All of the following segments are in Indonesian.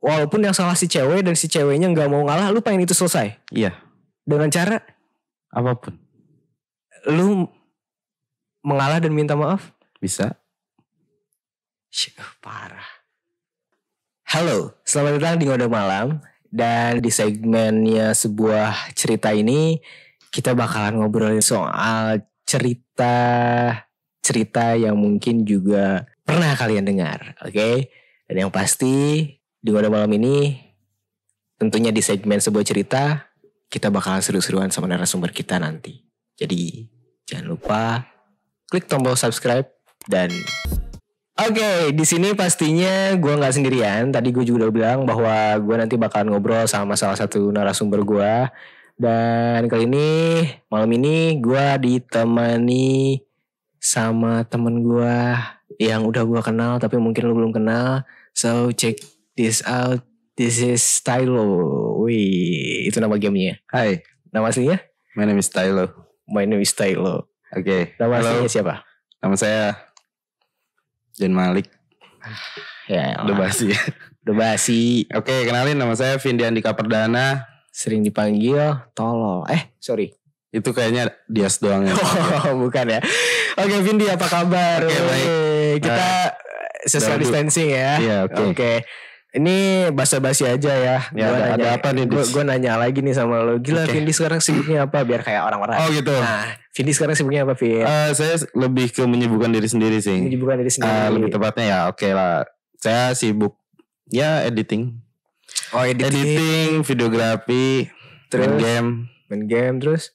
walaupun yang salah si cewek dan si ceweknya nggak mau ngalah, lu pengen itu selesai Iya, dengan cara apa pun lu mengalah dan minta maaf. bisa. Syuh, parah. Halo, selamat datang di Ngode Malam dan di segmennya sebuah cerita ini kita bakalan ngobrolin soal cerita cerita yang mungkin juga pernah kalian dengar, oke? Dan yang pasti di Ngode Malam ini tentunya di segmen sebuah cerita kita bakalan seru-seruan sama narasumber kita nanti. Jadi jangan lupa klik tombol subscribe dan Oke, di sini pastinya gue nggak sendirian. Tadi gue juga udah bilang bahwa gue nanti bakalan ngobrol sama salah satu narasumber gue. Dan kali ini malam ini gue ditemani sama temen gue yang udah gue kenal tapi mungkin lo belum kenal. So check this out. This is Stylo. Wih, itu nama gamenya. Hai, Nama aslinya? my name is Tylo. My name is Stylo. Oke, Nama halo. aslinya siapa? Nama saya Jen Malik. Ya, Udah basi. udah basi. Oke, kenalin nama saya Vindi Andika Perdana. Sering dipanggil tolol. Eh, sorry. Itu kayaknya Dias doang ya. Oh, bukan ya. Oke, Vindi apa kabar? Oke, baik. Wih, Kita social udah dulu. distancing ya. Iya, oke. Ini basa-basi aja ya. Ya, Gua ada- ada apa nih, Gue Dis? nanya lagi nih sama lo. Gila, Oke. Vindi sekarang sibuknya apa? Biar kayak orang-orang. Oh gitu. Nah, Vindi sekarang sibuknya apa, Vin? Eh, saya lebih ke menyibukkan diri sendiri sih. Menyibukkan diri sendiri. Eh, lebih tepatnya ya oke lah. Saya sibuk ya editing. oh, editing, Editing, videografi, Terus? main game. main game, terus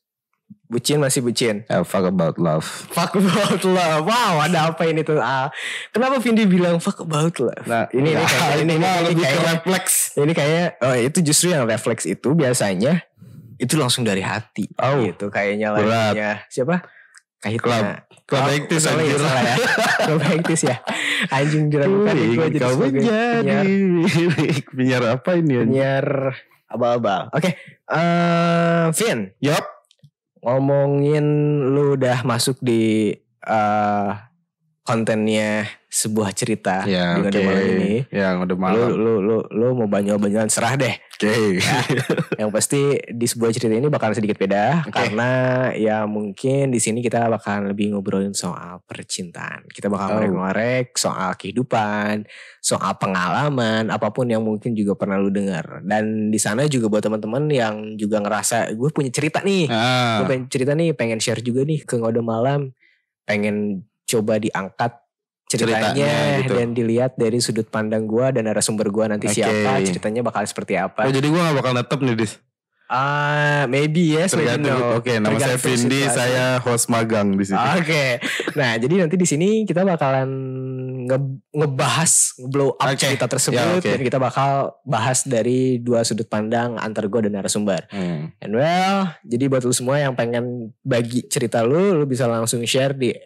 bucin masih bucin. Eh, fuck about love. Fuck about love. Wow, ada apa ini tuh? Ah, kenapa Vindi bilang fuck about love? Nah, ini ini ya, kayak ini, ini, ini ke kayaknya refleks. ini kayaknya oh itu justru yang refleks itu biasanya itu langsung dari hati. Oh. Gitu kayaknya lagunya siapa? Kahitna. Club. Club Oh, ya, anjir. salah ya. Club Actis ya. Anjing diragukan gue jadi kau menjadi penyiar, apa ini? penyiar abal-abal. Oke, eh Vin, Yup. Ngomongin lu udah masuk di eh kontennya sebuah cerita Ya, di. Ngode Malam ini. Ya, udah Lu, malam. lu, lu, lu mau banyak-banyakan serah deh. Oke. Yang pasti di sebuah cerita ini bakalan sedikit beda Oke. karena ya mungkin di sini kita bakalan lebih ngobrolin soal percintaan. Kita bakal Oh. ngorek-ngorek soal kehidupan, soal pengalaman, apa pun yang mungkin juga pernah lu dengar. Dan di sana juga buat teman-teman yang juga ngerasa gue punya cerita nih, Ah, gue pengen cerita nih, pengen share juga nih ke ngode malam, pengen coba diangkat ceritanya, Ceritanya gitu. dan dilihat dari sudut pandang gue dan narasumber gue nanti Oke. siapa, ceritanya bakal seperti apa. Oh, jadi gue gak bakal netep nih, Dis. Ah, maybe yes, maybe Tergantung. no. Oke, nama saya Vindi, saya host magang di sini. Oke. Nah, jadi nanti di sini kita bakalan nge- ngebahas blow up Oke. cerita tersebut Ya, oke. dan kita bakal bahas dari dua sudut pandang antar gue dan narasumber. Hmm. And well, jadi buat lu semua yang pengen bagi cerita lu, lu bisa langsung share di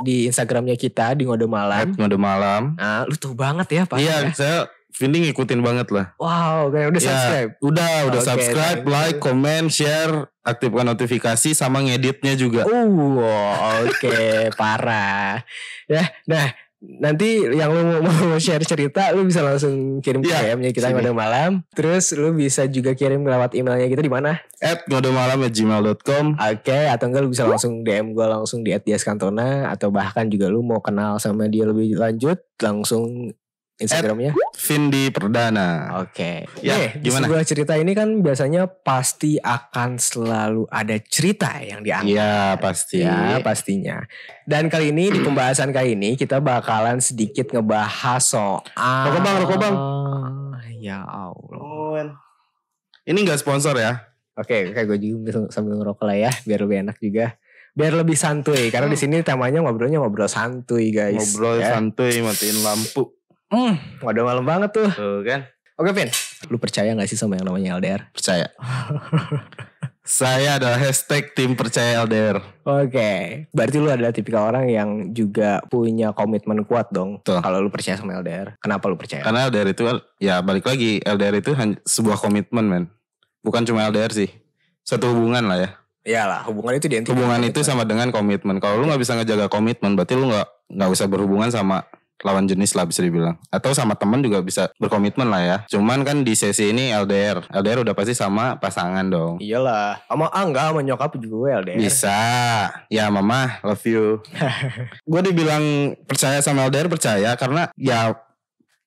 di Instagramnya kita di ngode malam. Ngode malam. Nah, lu tuh banget ya, Pak. Iya, ya. saya Vindi ngikutin banget lah. Wow, kayak udah Ya, subscribe. Udah, udah Oke, subscribe, like, comment, share, aktifkan notifikasi sama ngeditnya juga. Uh, oke, parah. Ya, nah nanti yang lu mau, share cerita, lu bisa langsung kirim ke Iya, DM-nya kita sini. ngode malam. Terus lu bisa juga kirim lewat emailnya kita di mana? At ngodemalam@gmail.com. Oke, atau enggak lu bisa langsung DM gue langsung di @diaskantona atau bahkan juga lu mau kenal sama dia lebih lanjut langsung Instagramnya. Vindi Perdana. Oke. Nih, Ya, di gimana? sebuah cerita ini kan biasanya pasti akan selalu ada cerita yang diangkat. Iya, pasti. Ya pastinya. Dan kali ini di pembahasan kali ini kita bakalan sedikit ngebahas soal Rokok bang, rokok bang. Ya Allah. Oh, Ini gak sponsor ya? Oke, kayak gue juga bisa sambil ngerokok lah ya, biar lebih enak juga. Biar lebih santuy, karena di sini temanya ngobrolnya ngobrol santuy guys. Ngobrol ya. santuy, matiin lampu. Hmm, udah malam banget tuh. Tuh kan? Oke Vin, lu percaya gak sih sama yang namanya LDR? Percaya. Saya adalah hashtag tim percaya LDR. Oke, berarti lu adalah tipikal orang yang juga punya komitmen kuat dong. Kalau lu percaya sama LDR, kenapa lu percaya? Karena LDR itu ya balik lagi LDR itu hanya sebuah komitmen men. Bukan cuma LDR sih. Satu hubungan lah ya. Iyalah, hubungan itu identik. Hubungan itu komitmen. sama dengan komitmen. Kalau lu nggak bisa ngejaga komitmen, berarti lu nggak nggak usah berhubungan sama lawan jenis lah bisa dibilang. Atau sama teman juga bisa berkomitmen lah ya. Cuman kan di sesi ini LDR. LDR udah pasti sama pasangan dong. Iyalah. Sama enggak sama nyokap juga gue LDR. Bisa. Ya mama love you. gue dibilang percaya sama LDR percaya karena ya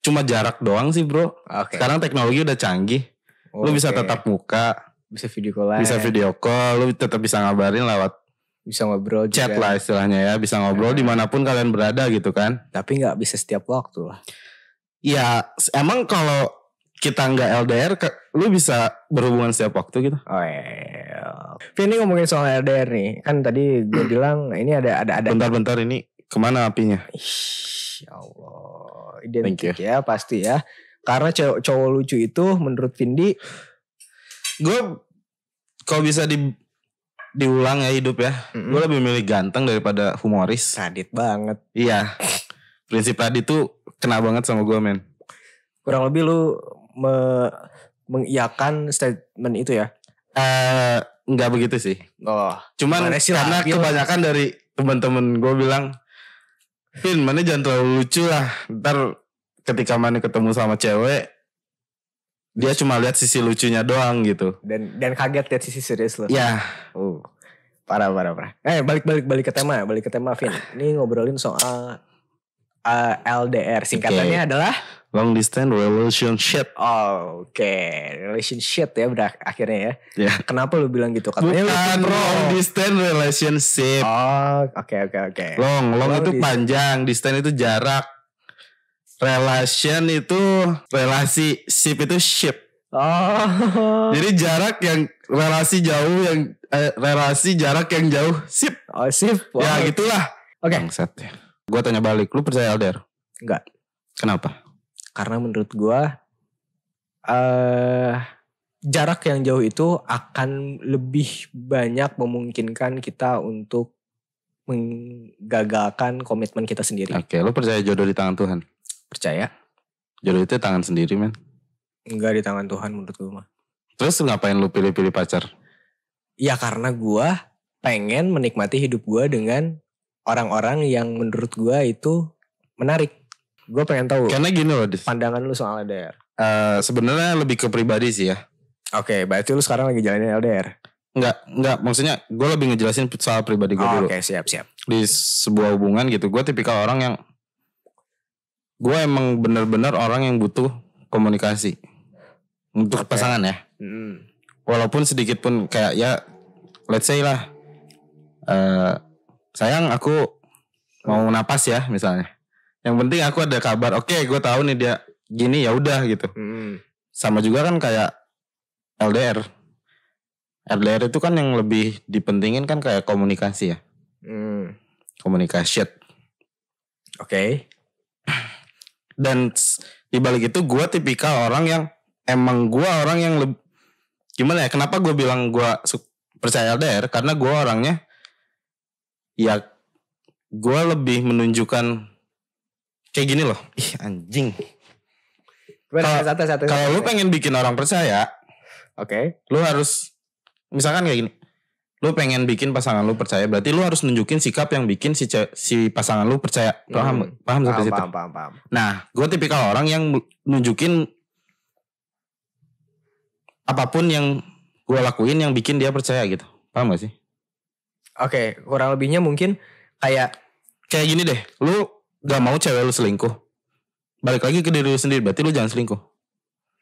cuma jarak doang sih bro. Oke. Sekarang teknologi udah canggih. Lu bisa tetap muka, bisa video call bisa video call, lu tetap bisa ngabarin lewat bisa ngobrol juga. chat lah istilahnya ya. Bisa ngobrol di mana pun kalian berada gitu kan. Tapi nggak bisa setiap waktu lah. Ya emang kalau kita nggak LDR, lu bisa berhubungan setiap waktu gitu. Oh iya. Vin ini ngomongin soal LDR nih. Kan tadi gue bilang ini ada ada ada. Bentar-bentar ini ke mana apinya? Ih, ya Allah. Identik ya pasti ya. Karena cowok, cowok lucu itu menurut Vindi Gue kalau bisa di diulang ya hidup ya, mm, gue lebih milih ganteng daripada humoris. sadit banget. Iya, prinsip tadi tuh kena banget sama gue men. Kurang lebih lu me, mengiyakan statement itu ya. Eh nggak begitu sih. Oh, Cuman sih, karena kebanyakan dari teman-teman gue bilang, Vin, mana jangan terlalu lucu lah. Ntar ketika mana ketemu sama cewek, dia cuma lihat sisi lucunya doang gitu. dan dan kaget lihat sisi serius lu. Ya, Oh. Parah parah parah. Eh balik balik balik ke tema, balik ke tema Vin. Ini ngobrolin soal uh, LDR. Singkatannya adalah long distance relationship. oh, oke, relationship ya berak akhirnya ya. Ya. Kenapa lu bilang gitu? Katanya lu Bukan pro. long distance relationship. Oh, oke oke oke. Long, long Long itu distance. panjang, distance itu jarak. Relation itu relasi, ship itu ship. Oh. Jadi jarak yang relasi jauh yang eh, relasi jarak yang jauh sip. Oh, sip. Wow. Ya gitulah. Oke. Bangsat ya. Gua tanya balik, lu percaya LDR? Enggak. Kenapa? Karena menurut gua eh jarak yang jauh itu akan lebih banyak memungkinkan kita untuk menggagalkan komitmen kita sendiri. Oke, lu percaya jodoh di tangan Tuhan? Percaya? Jodoh itu tangan sendiri, men. Enggak di tangan Tuhan menurut gua mah. Terus ngapain lu pilih-pilih pacar? Ya karena gua pengen menikmati hidup gua dengan orang-orang yang menurut gua itu menarik. Gua pengen tahu Karena gini loh, Dis. pandangan lu soal LDR. Eh, sebenarnya lebih ke pribadi sih ya. Oke, berarti lu sekarang lagi jalanin LDR. Enggak, enggak. Maksudnya gue lebih ngejelasin soal pribadi gue Oh, dulu. Oke, siap siap. Di sebuah hubungan gitu, gue tipikal orang yang gue emang bener-bener orang yang butuh komunikasi untuk Oke. pasangan ya. Mm. Walaupun sedikit pun kayak ya, let's say lah, eh sayang aku mau napas ya misalnya. Yang penting aku ada kabar. Oke, gue tahu nih dia gini ya udah gitu. Mm. Sama juga kan kayak LDR. LDR itu kan yang lebih dipentingin kan kayak komunikasi ya. Mm. Komunikasi. Oke. Dan s- di balik itu gue tipikal orang yang emang gue orang yang lebih gimana ya? Kenapa gue bilang gue percaya LDR? Karena gue orangnya ya gue lebih menunjukkan kayak gini loh. Ih anjing. Kalau- lu pengen bikin orang percaya, Oke. lu harus misalkan kayak gini. Lu pengen bikin pasangan lu percaya, berarti lu harus nunjukin sikap yang bikin si si pasangan lu percaya. Paham? Hmm. Paham sampai Paham, situ? paham, paham, paham. Nah, gue tipikal orang yang nunjukin apa pun yang gue lakuin yang bikin dia percaya gitu. Paham gak sih? Oke, kurang lebihnya mungkin kayak Kayak gini deh, lu gak mau cewek lu selingkuh. Balik lagi ke diri lu sendiri, berarti lu jangan selingkuh.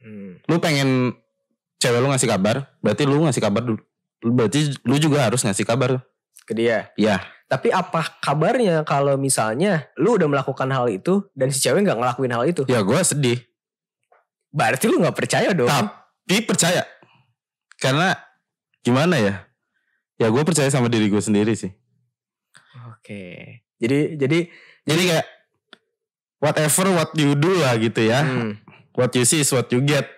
hmm, Lu pengen cewek lu ngasih kabar, berarti lu ngasih kabar dulu. Berarti lu juga harus ngasih kabar. ke dia. Ya, Tapi apa kabarnya kalau misalnya lu udah melakukan hal itu dan si cewek nggak ngelakuin hal itu? ya gue sedih. Berarti lu nggak percaya dong? Tapi percaya. Karena gimana ya? Ya gue percaya sama diri gue sendiri sih. Oke. Jadi jadi Jadi kayak whatever what you do lah gitu ya. hmm, What you see is what you get.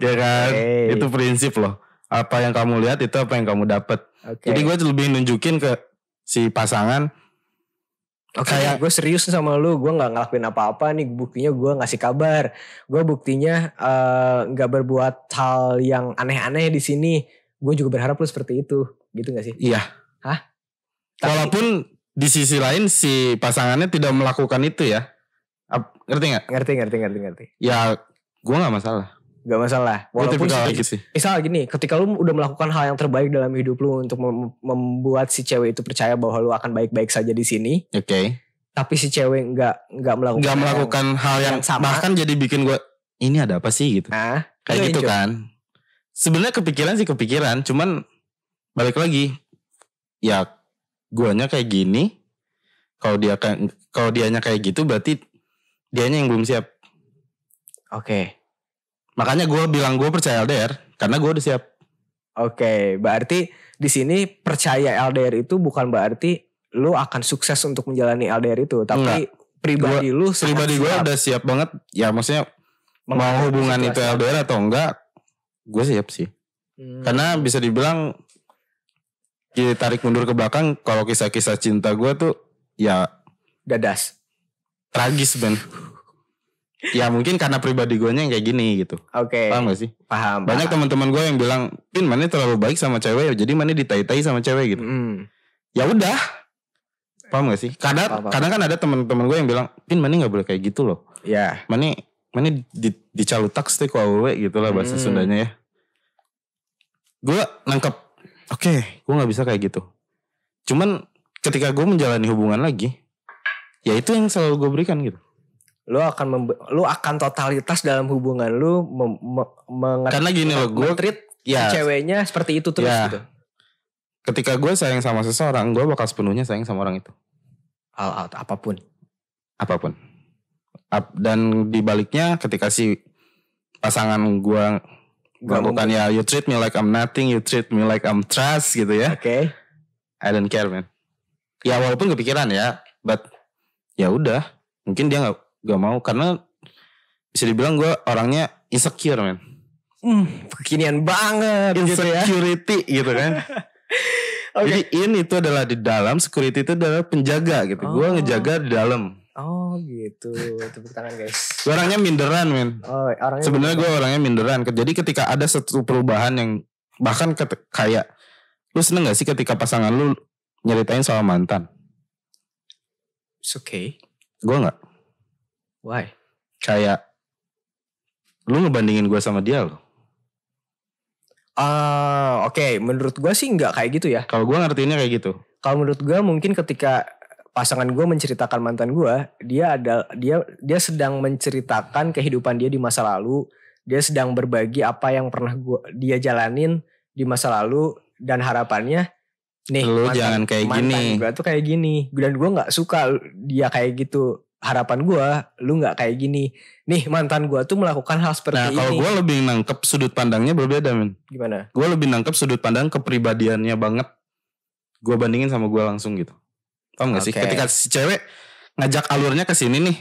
Ya kan? Oke. Itu prinsip loh. Apa yang kamu lihat itu apa yang kamu dapat. oke. Jadi gue lebih nunjukin ke si pasangan Oke, kayak- gue serius sama lu, gue nggak ngelakuin apa-apa nih. Buktinya gue ngasih kabar. Gue buktinya eh, nggak berbuat hal yang aneh-aneh di sini. Gue juga berharap lu seperti itu, gitu gak sih? iya. Tapi- Walaupun di sisi lain si pasangannya tidak melakukan itu ya. Ap- ngerti nggak? Ngerti, ngerti, ngerti, ngerti. Ya gue nggak masalah. Gak masalah. Walaupun gitu sih. misal gini, ketika lu udah melakukan hal yang terbaik dalam hidup lu untuk mem- membuat si cewek itu percaya bahwa lu akan baik-baik saja di sini, Oke. tapi si cewek nggak nggak melakukan Nggak hal yang- melakukan hal yang, yang sama. bahkan jadi bikin gue ini ada apa sih gitu. Nah, Kayak itu gitu yang kan. Sebenarnya kepikiran sih kepikiran, cuman balik lagi ya guanya kayak gini. Kalau dia kalau dianya kayak gitu berarti dianya yang belum siap. Oke, Makanya gue bilang gue percaya LDR karena gue udah siap. oke. Berarti di sini percaya LDR itu bukan berarti lu akan sukses untuk menjalani LDR itu, tapi pribadi lu sangat Pribadi gue udah siap banget. Ya maksudnya mau hubungan itu. LDR atau enggak, gue siap sih. Hmm. Karena bisa dibilang kita tarik mundur ke belakang kalau kisah-kisah cinta gue tuh ya dadas. tragis ben. Ya mungkin karena pribadi gue yang kayak gini gitu. Oke, Paham gak sih? paham. Banyak teman-teman gue yang bilang, Pin mana terlalu baik sama cewek, jadi mana ditai-tai sama cewek gitu. Hmm. Ya udah. Paham gak sih? Kadang Paham, paham. kadang kan ada teman-teman gue yang bilang, Pin mana nggak boleh kayak gitu loh. Ya, Mana mana di, dicalutak sih kok awewe gitu lah bahasa Hmm. Sundanya ya. Gue nangkep, oke, gue nggak bisa kayak gitu. Cuman ketika gue menjalani hubungan lagi, ya itu yang selalu gue berikan gitu. Lu akan membe- lu akan totalitas dalam hubungan lu mem- me- Karena gini loh, gue treat ya ceweknya seperti itu terus Ya. gitu. ketika gue sayang sama seseorang, gue bakal sepenuhnya sayang sama orang itu. All out apa pun. apa pun. Ap- dan dibaliknya ketika si pasangan gua Gak melakukan ya you treat me like I'm nothing, you treat me like I'm trash gitu ya. Oke. I don't care man. Ya walaupun kepikiran ya, but ya udah, mungkin dia nggak nggak mau karena bisa dibilang gua orangnya insecure man. Hmm, kekinian banget gitu ya. Insecurity gitu kan. Oke. Jadi ini itu adalah di dalam, security itu adalah penjaga gitu. Oh. ngejaga di dalam. Oh gitu. Tepuk tangan guys. Gua orangnya minderan men. Oh, orangnya Sebenarnya gue orangnya minderan. Jadi ketika ada satu perubahan yang bahkan kayak lu seneng gak sih ketika pasangan lu nyeritain soal mantan? It's okay. Gue nggak. Why? Kayak lu ngebandingin gue sama dia loh. Ah, oke. Menurut gua sih nggak kayak gitu ya. Kalau gue ngertiinnya kayak gitu. Kalau menurut gua mungkin ketika pasangan gua menceritakan mantan gua, dia ada dia dia sedang menceritakan kehidupan dia di masa lalu. Dia sedang berbagi apa yang pernah gua dia jalanin di masa lalu dan harapannya nih Lu jangan kayak mantan gini. gua tuh kayak gini dan gua nggak suka dia kayak gitu. Harapan gua lu nggak kayak gini. Nih mantan gua tuh melakukan hal seperti Nah kalau ini. gue lebih nangkep sudut pandangnya berbeda men. Gimana? Gue lebih nangkep sudut pandang kepribadiannya banget. Gue bandingin sama gue langsung gitu. Paham gak sih? Oke. Ketika si cewek ngajak alurnya ke sini nih.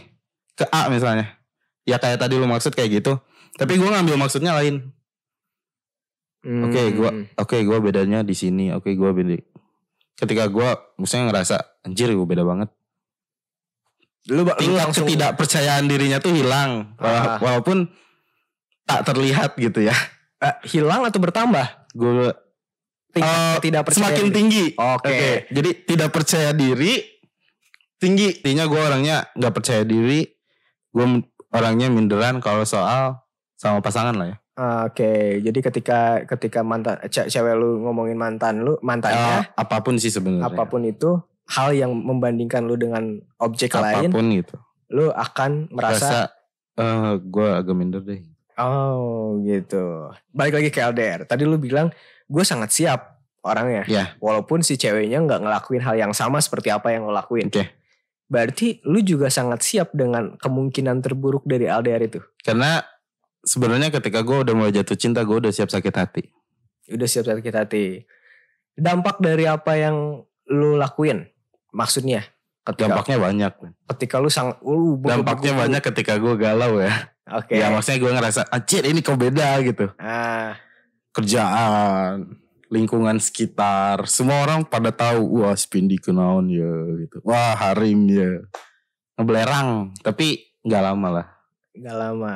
Ke A misalnya. Ya kayak tadi lu maksud kayak gitu. Tapi gue ngambil maksudnya lain. Oke, Hmm. gua oke gua bedanya di sini. Oke, gua beda. Ketika gua misalnya ngerasa anjir gue beda banget. Lu, lu langsung ketidakpercayaan dirinya tuh hilang. Ah. Walaupun tak terlihat gitu ya. eh, hilang atau bertambah? Gue Tingkat tidak percaya semakin diri. tinggi. Oke. Jadi tidak percaya diri tinggi. Intinya gue orangnya nggak percaya diri. Gue orangnya minderan kalau soal sama pasangan lah ya. Oke, jadi ketika ketika mantan ce- cewek lu ngomongin mantan lu, mantannya Eh, apa pun sih sebenarnya. apa pun itu hal yang membandingkan lu dengan objek lain, apa pun gitu. lu akan merasa Rasa gue agak minder deh. oh gitu. Balik lagi ke LDR. Tadi lu bilang gue sangat siap orangnya. Ya. Walaupun si ceweknya nggak ngelakuin hal yang sama seperti apa yang lo lakuin. Oke. Berarti lu juga sangat siap dengan kemungkinan terburuk dari LDR itu. Karena sebenarnya ketika gue udah mulai jatuh cinta, gue udah siap sakit hati. Udah siap sakit hati. Dampak dari apa yang lu lakuin? Maksudnya ketika Dampaknya banyak. ketika lu sang uh, bu- Dampaknya bu- bu- banyak ketika gue galau ya. Oke. Ya maksudnya gue ngerasa, anjir ini kok beda gitu. Ah, Kerjaan, lingkungan sekitar, semua orang pada tahu, wah Spindi kenaon ya gitu. Wah Harim ya. Ngebelerang, tapi nggak lama lah. gak lama.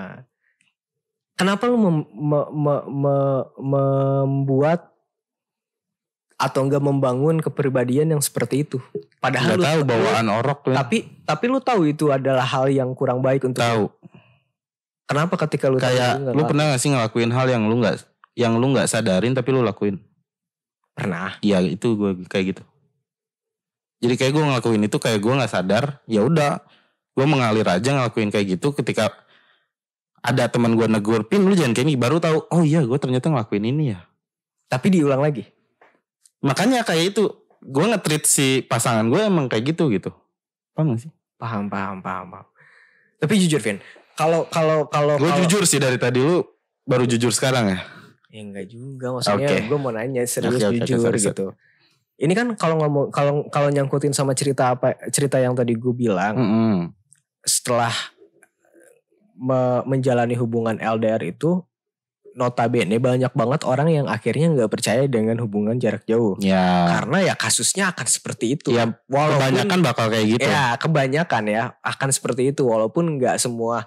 Kenapa lu mem- me- me- me- membuat atau enggak membangun kepribadian yang seperti itu. Padahal Gak lu tahu bawaan orok lu. tapi tapi lu tahu itu adalah hal yang kurang baik untuk tahu. Kenapa ketika lu tahu Kayak nggak lu lakuin? pernah gak sih ngelakuin hal yang lu nggak yang lu nggak sadarin tapi lu lakuin? pernah? Iya itu gue kayak gitu. Jadi kayak gue ngelakuin itu kayak gue nggak sadar. Ya udah, gue mengalir aja ngelakuin kayak gitu. Ketika ada teman gue negur, pin lu jangan kayak ini. Baru tahu, oh iya gue ternyata ngelakuin ini ya. Tapi diulang lagi. Makanya kayak itu, gue nge-treat si pasangan gue emang kayak gitu gitu. Paham gak sih? Paham, paham, paham, paham. Tapi jujur, Vin. Kalau kalau kalau Gue jujur sih dari tadi lu baru jujur sekarang ya. Ya enggak juga maksudnya Oke. gue mau nanya serius oke, oke, jujur sorry, sorry. gitu. Ini kan kalau ngomong kalau kalau nyangkutin sama cerita apa cerita yang tadi gue bilang Mm-mm. setelah me- menjalani hubungan LDR itu notabene banyak banget orang yang akhirnya nggak percaya dengan hubungan jarak jauh. Ya, Karena ya kasusnya akan seperti itu. ya Walaupun kebanyakan bakal kayak gitu. ya kebanyakan ya akan seperti itu walaupun nggak semua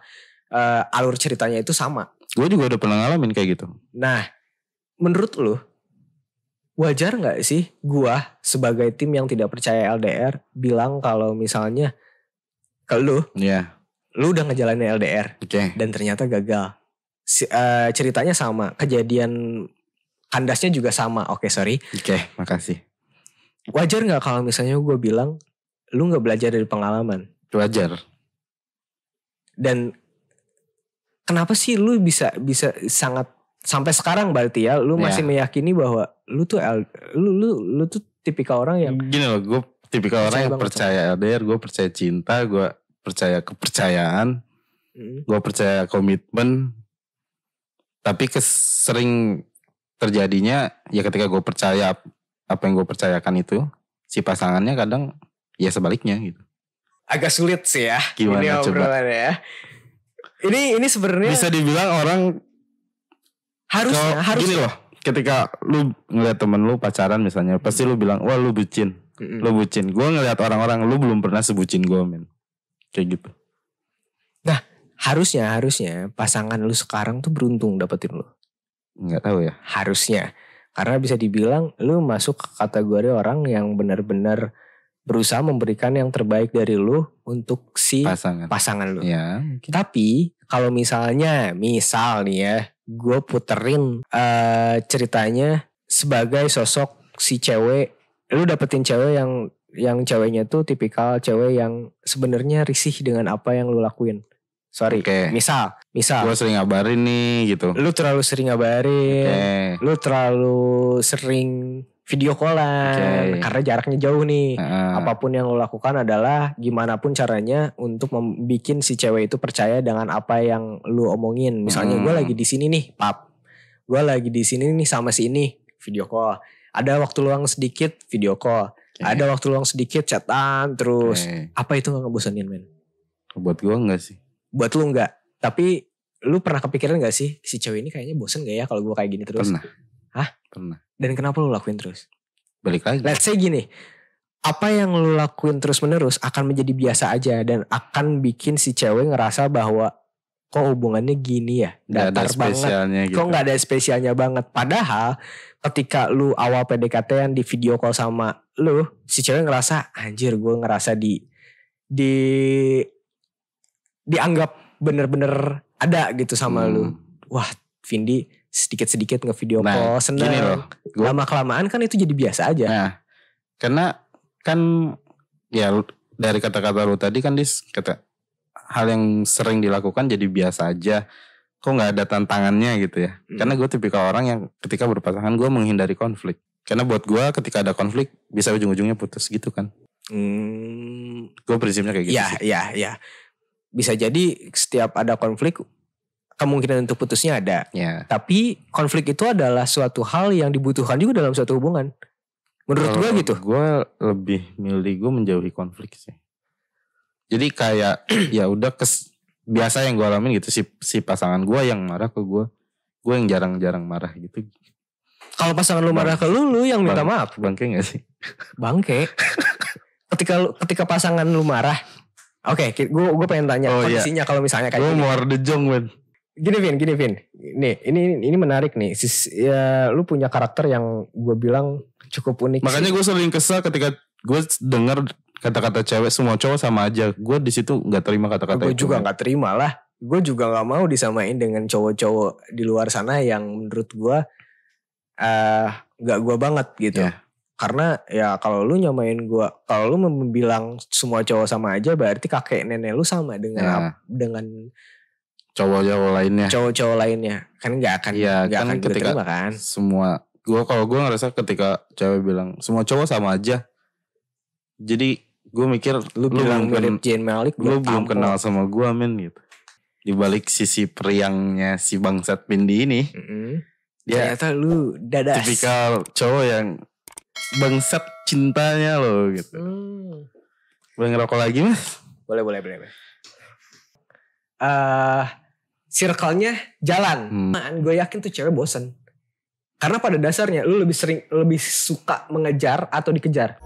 eh, alur ceritanya itu sama. Gue juga udah pernah ngalamin kayak gitu. Nah, menurut lu wajar nggak sih gua sebagai tim yang tidak percaya LDR bilang kalau misalnya ke lu, Ya, lu udah ngejalanin LDR oke. dan ternyata gagal. Eh, ceritanya sama, kejadian kandasnya juga sama. Oke, sorry. Oke, makasih. Wajar nggak kalau misalnya gue bilang lu nggak belajar dari pengalaman Wajar. dan kenapa sih lu bisa bisa sangat sampai sekarang berarti ya lu Ya. masih meyakini bahwa lu tuh L- lu lu lu tuh tipikal orang yang Gini loh, gue tipikal orang yang percaya LDR, gue percaya cinta, gue percaya kepercayaan, Mm, gue percaya komitmen. Tapi kesering terjadinya ya ketika gue percaya ap- apa yang gue percayakan itu, si pasangannya kadang ya sebaliknya gitu. agak sulit sih ya Gimana ini coba? ya ini ini sebenarnya Bisa dibilang orang harusnya kalau harus gini loh, ketika lu ngeliat temen lu pacaran misalnya, pasti lu bilang, wah lu bucin, Mm-mm. lu bucin. Gue ngeliat orang-orang, lu belum pernah sebucin gue men. Kayak gitu. Harusnya harusnya pasangan lu sekarang tuh beruntung dapetin lu Nggak tahu ya. harusnya karena bisa dibilang lu masuk ke kategori orang yang benar-benar berusaha memberikan yang terbaik dari lu untuk si Pasangan. pasangan lu Ya, mungkin. Tapi kalau misalnya, misal nih ya, gue puterin eh, ceritanya sebagai sosok si cewek, lu dapetin cewek yang yang ceweknya tuh tipikal cewek yang sebenarnya risih dengan apa yang lu lakuin. Sorry, Oke. misal, misal, Gue sering ngabarin nih gitu. lu terlalu sering ngabarin, Oke. lu terlalu sering video callan Oke. karena jaraknya jauh nih Heeh. apa pun yang lo lakukan adalah gimana pun caranya untuk membuat si cewek itu percaya dengan apa yang lu omongin. Misalnya Hmm. gue lagi di sini nih, pap. Gue lagi di sini nih sama si ini, video call. Ada waktu luang sedikit, video call. Oke. Ada waktu luang sedikit, chatan terus. Oke. Apa itu gak ngebosenin men? Buat gue enggak sih. Buat lu nggak? Tapi lu pernah kepikiran gak sih si cewek ini kayaknya bosen gak ya kalau gue kayak gini terus? Pernah. Hah? Pernah. Dan kenapa lu lakuin terus? Balik lagi. Let's say gini, apa yang lu lakuin terus menerus akan menjadi biasa aja dan akan bikin si cewek ngerasa bahwa kok hubungannya gini ya, Nggak ada datar banget. gitu. Kok nggak ada spesialnya banget. Padahal ketika lu awal PDKT yang di video call sama lu, si cewek ngerasa anjir gue ngerasa di di dianggap bener-bener ada gitu sama Hmm. lu. Wah, Vindi sedikit-sedikit nge-video Nah, call gini seneng. loh. Gua- Lama kelamaan kan itu jadi biasa aja. Nah, karena kan ya dari kata-kata lu tadi kan dis kata hal yang sering dilakukan jadi biasa aja. Kok nggak ada tantangannya gitu ya? Hmm. Karena gue tipikal orang yang ketika berpasangan gue menghindari konflik. Karena buat gue ketika ada konflik bisa ujung-ujungnya putus gitu kan. Hmm, Gue prinsipnya kayak gitu ya, sih. ya, ya. Bisa jadi setiap ada konflik kemungkinan untuk putusnya ada. Ya. Tapi konflik itu adalah suatu hal yang dibutuhkan juga dalam suatu hubungan. Menurut gue gitu. Gue lebih milih gue menjauhi konflik sih. Jadi kayak ya udah kes biasa yang gue alamin gitu si si pasangan gue yang marah ke gue, gue yang jarang-jarang marah gitu. Kalau pasangan lu marah ke lu, lu yang minta Bang- maaf. Bangke gak sih? Bangke. ketika ketika pasangan lu marah, oke, gue gue pengen tanya Oh, iya. kondisinya kalau misalnya kayak Gue mau ada jong men. Gini Vin, gini Vin. Nih, ini ini menarik nih. Sis, ya, lu punya karakter yang gue bilang cukup unik. Makanya gue sering kesal ketika gue denger kata-kata cewek semua cowok sama aja. Gue di situ nggak terima kata-kata gue itu. juga men. nggak terima lah. Gue juga nggak mau disamain dengan cowok-cowok di luar sana yang menurut gue eh nggak gue banget gitu. Ya. Karena ya kalau lu nyamain gue, kalau lu mem- bilang semua cowok sama aja, berarti kakek nenek lu sama dengan Ya. dengan Cowok-cowok lainnya. cowok-cowok lainnya. Kan nggak akan Iya, nggak kan akan ketika- terima kan. semua gue kalau gue ngerasa ketika cewek bilang semua cowok sama aja jadi gue mikir Lu, bilang belum Jane Malik, ken- lu gua belum kenal sama gue men gitu di balik sisi periangnya si bangsat Pindi ini Mm-mm. dia Ternyata lu dadas. tipikal cowok yang bangsat cintanya loh gitu Hmm. boleh ngerokok lagi mas Boleh, boleh, boleh. Eh, circle-nya jalan. Hmm. Gue yakin tuh cewek bosen. Karena pada dasarnya lu lebih sering lebih suka mengejar atau dikejar.